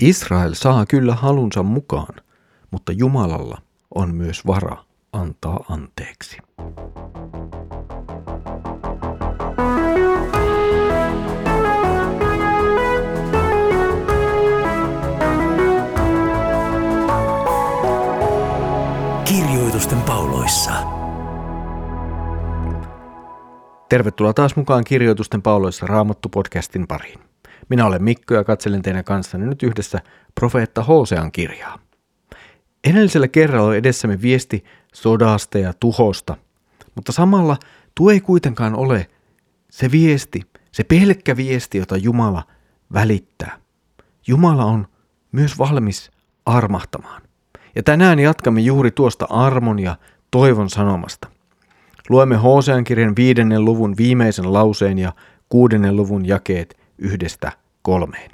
Israel saa kyllä halunsa mukaan, mutta Jumalalla on myös vara antaa anteeksi. Kirjoitusten pauloissa. Tervetuloa taas mukaan Kirjoitusten pauloissa Raamattu-podcastin pariin. Minä olen Mikko ja katselen teidän kanssanne nyt yhdessä profeetta Hosean kirjaa. Edellisellä kerralla oli edessämme viesti sodasta ja tuhosta, mutta samalla tuo ei kuitenkaan ole se viesti, se pelkkä viesti, jota Jumala välittää. Jumala on myös valmis armahtamaan. Ja tänään jatkamme juuri tuosta armon ja toivon sanomasta. Luemme Hosean kirjan viidennen luvun viimeisen lauseen ja kuudennen luvun jakeet yhdestä kolmeen.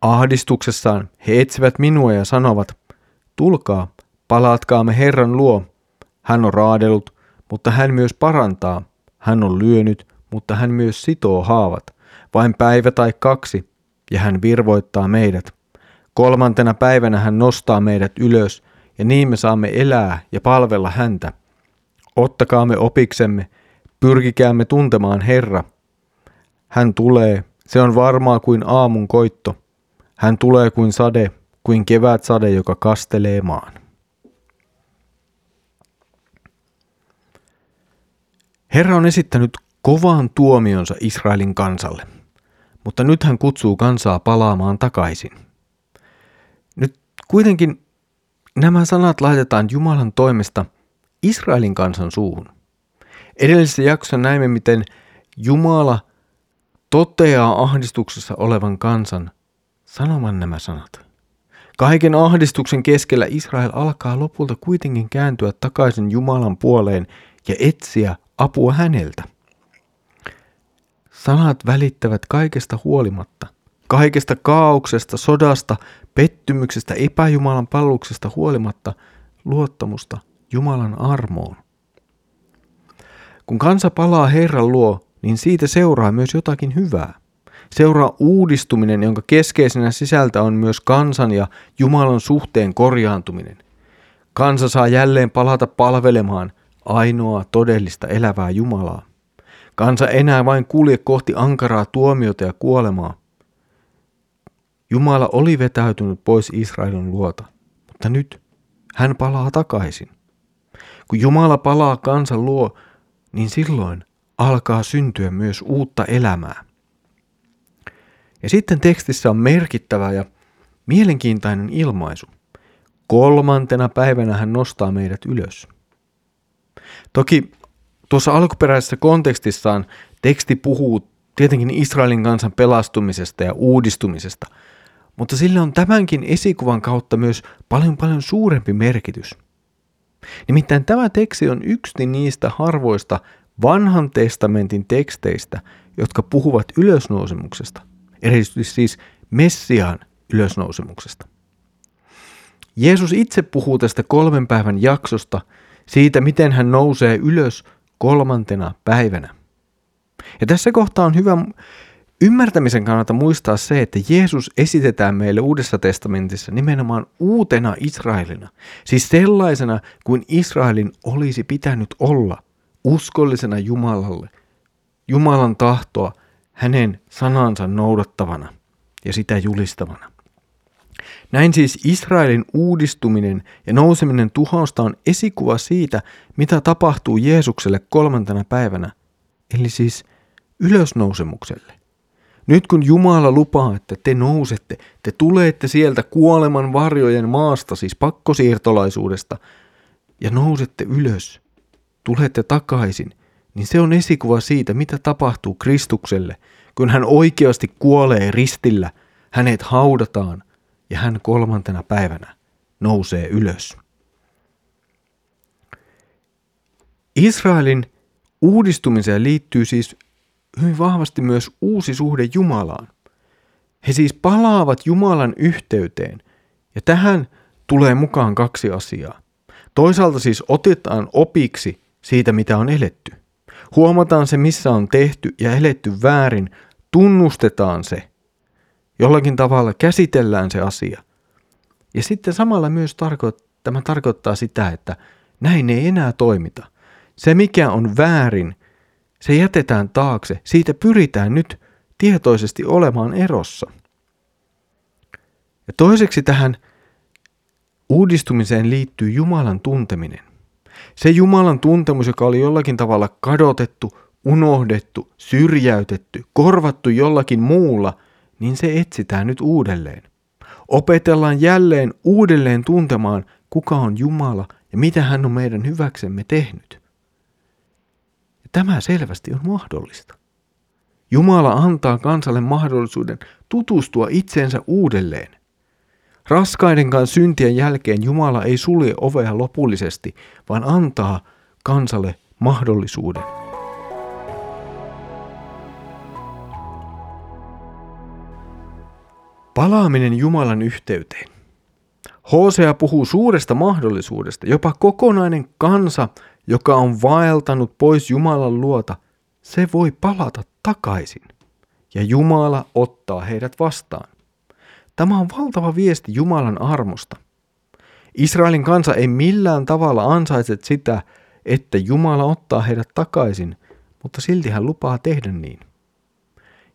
Ahdistuksessaan he etsivät minua ja sanovat, tulkaa, palaatkaamme Herran luo. Hän on raadellut, mutta hän myös parantaa. Hän on lyönyt, mutta hän myös sitoo haavat. Vain päivä tai kaksi, ja hän virvoittaa meidät. Kolmantena päivänä hän nostaa meidät ylös, ja niin me saamme elää ja palvella häntä. Ottakaamme opiksemme, pyrkikäämme tuntemaan Herra. Hän tulee, se on varmaa kuin aamun koitto. Hän tulee kuin sade, kuin kevät sade, joka kastelee maan. Herra on esittänyt kovan tuomionsa Israelin kansalle, mutta nyt hän kutsuu kansaa palaamaan takaisin. Nyt kuitenkin nämä sanat laitetaan Jumalan toimesta Israelin kansan suuhun. Edellisessä jaksossa näimme, miten Jumala toteaa ahdistuksessa olevan kansan sanoman nämä sanat. Kaiken ahdistuksen keskellä Israel alkaa lopulta kuitenkin kääntyä takaisin Jumalan puoleen ja etsiä apua häneltä. Sanat välittävät kaikesta huolimatta, kaikesta kaauksesta, sodasta, pettymyksestä, epäjumalan palluksesta huolimatta luottamusta Jumalan armoon. Kun kansa palaa Herran luo, niin siitä seuraa myös jotakin hyvää. Seuraa uudistuminen, jonka keskeisenä sisältä on myös kansan ja Jumalan suhteen korjaantuminen. Kansa saa jälleen palata palvelemaan ainoaa todellista elävää Jumalaa. Kansa enää vain kulje kohti ankaraa tuomiota ja kuolemaa. Jumala oli vetäytynyt pois Israelin luota, mutta nyt hän palaa takaisin. Kun Jumala palaa kansan luo, niin silloin alkaa syntyä myös uutta elämää. Ja sitten tekstissä on merkittävä ja mielenkiintoinen ilmaisu. Kolmantena päivänä hän nostaa meidät ylös. Toki tuossa alkuperäisessä kontekstissaan teksti puhuu tietenkin Israelin kansan pelastumisesta ja uudistumisesta, mutta sillä on tämänkin esikuvan kautta myös paljon paljon suurempi merkitys. Nimittäin tämä teksti on yksi niistä harvoista vanhan testamentin teksteistä, jotka puhuvat ylösnousemuksesta, erityisesti siis Messiaan ylösnousemuksesta. Jeesus itse puhuu tästä kolmen päivän jaksosta, siitä miten hän nousee ylös kolmantena päivänä. Ja tässä kohtaa on hyvä ymmärtämisen kannalta muistaa se, että Jeesus esitetään meille Uudessa testamentissa nimenomaan uutena Israelina, siis sellaisena kuin Israelin olisi pitänyt olla – uskollisena Jumalalle, Jumalan tahtoa hänen sanansa noudattavana ja sitä julistavana. Näin siis Israelin uudistuminen ja nouseminen tuhausta on esikuva siitä, mitä tapahtuu Jeesukselle kolmantena päivänä, eli siis ylösnousemukselle. Nyt kun Jumala lupaa, että te nousette, te tulette sieltä kuoleman varjojen maasta, siis pakkosiirtolaisuudesta, ja nousette ylös, tulette takaisin, niin se on esikuva siitä, mitä tapahtuu Kristukselle, kun hän oikeasti kuolee ristillä, hänet haudataan ja hän kolmantena päivänä nousee ylös. Israelin uudistumiseen liittyy siis hyvin vahvasti myös uusi suhde Jumalaan. He siis palaavat Jumalan yhteyteen, ja tähän tulee mukaan kaksi asiaa. Toisaalta siis otetaan opiksi siitä, mitä on eletty. Huomataan se, missä on tehty ja eletty väärin, tunnustetaan se, Jollakin tavalla käsitellään se asia. Ja sitten samalla myös tarko- tämä tarkoittaa sitä, että näin ei enää toimita. Se mikä on väärin, se jätetään taakse. Siitä pyritään nyt tietoisesti olemaan erossa. Ja toiseksi tähän uudistumiseen liittyy Jumalan tunteminen. Se Jumalan tuntemus, joka oli jollakin tavalla kadotettu, unohdettu, syrjäytetty, korvattu jollakin muulla, niin se etsitään nyt uudelleen. Opetellaan jälleen uudelleen tuntemaan, kuka on Jumala ja mitä hän on meidän hyväksemme tehnyt. Ja tämä selvästi on mahdollista. Jumala antaa kansalle mahdollisuuden tutustua itseensä uudelleen. Raskaidenkaan syntien jälkeen Jumala ei sulje ovea lopullisesti, vaan antaa kansalle mahdollisuuden. Palaaminen Jumalan yhteyteen. Hosea puhuu suuresta mahdollisuudesta, jopa kokonainen kansa, joka on vaeltanut pois Jumalan luota, se voi palata takaisin. Ja Jumala ottaa heidät vastaan. Tämä on valtava viesti Jumalan armosta. Israelin kansa ei millään tavalla ansaitse sitä, että Jumala ottaa heidät takaisin, mutta silti hän lupaa tehdä niin.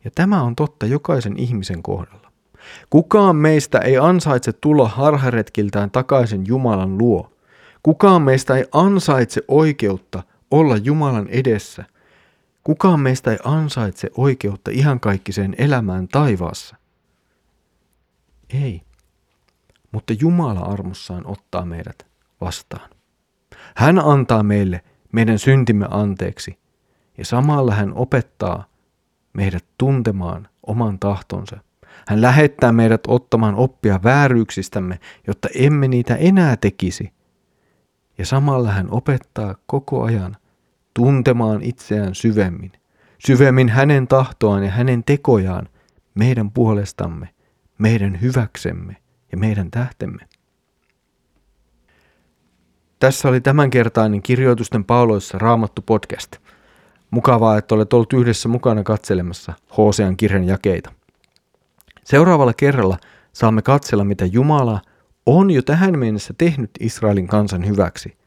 Ja tämä on totta jokaisen ihmisen kohdalla. Kukaan meistä ei ansaitse tulla harharetkiltään takaisin Jumalan luo. Kukaan meistä ei ansaitse oikeutta olla Jumalan edessä. Kukaan meistä ei ansaitse oikeutta iankaikkiseen elämään taivaassa. Ei. Mutta Jumala armossaan ottaa meidät vastaan. Hän antaa meille meidän syntimme anteeksi ja samalla hän opettaa meidät tuntemaan oman tahtonsa. Hän lähettää meidät ottamaan oppia vääryyksistämme, jotta emme niitä enää tekisi. Ja samalla hän opettaa koko ajan tuntemaan itseään syvemmin, syvemmin hänen tahtoaan ja hänen tekojaan meidän puolestamme meidän hyväksemme ja meidän tähtemme. Tässä oli tämänkertainen kirjoitusten pauloissa Raamattu podcast. Mukavaa, että olet ollut yhdessä mukana katselemassa Hosean kirjan jakeita. Seuraavalla kerralla saamme katsella, mitä Jumala on jo tähän mennessä tehnyt Israelin kansan hyväksi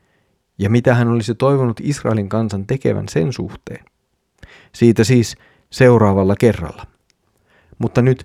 ja mitä hän olisi toivonut Israelin kansan tekevän sen suhteen. Siitä siis seuraavalla kerralla. Mutta nyt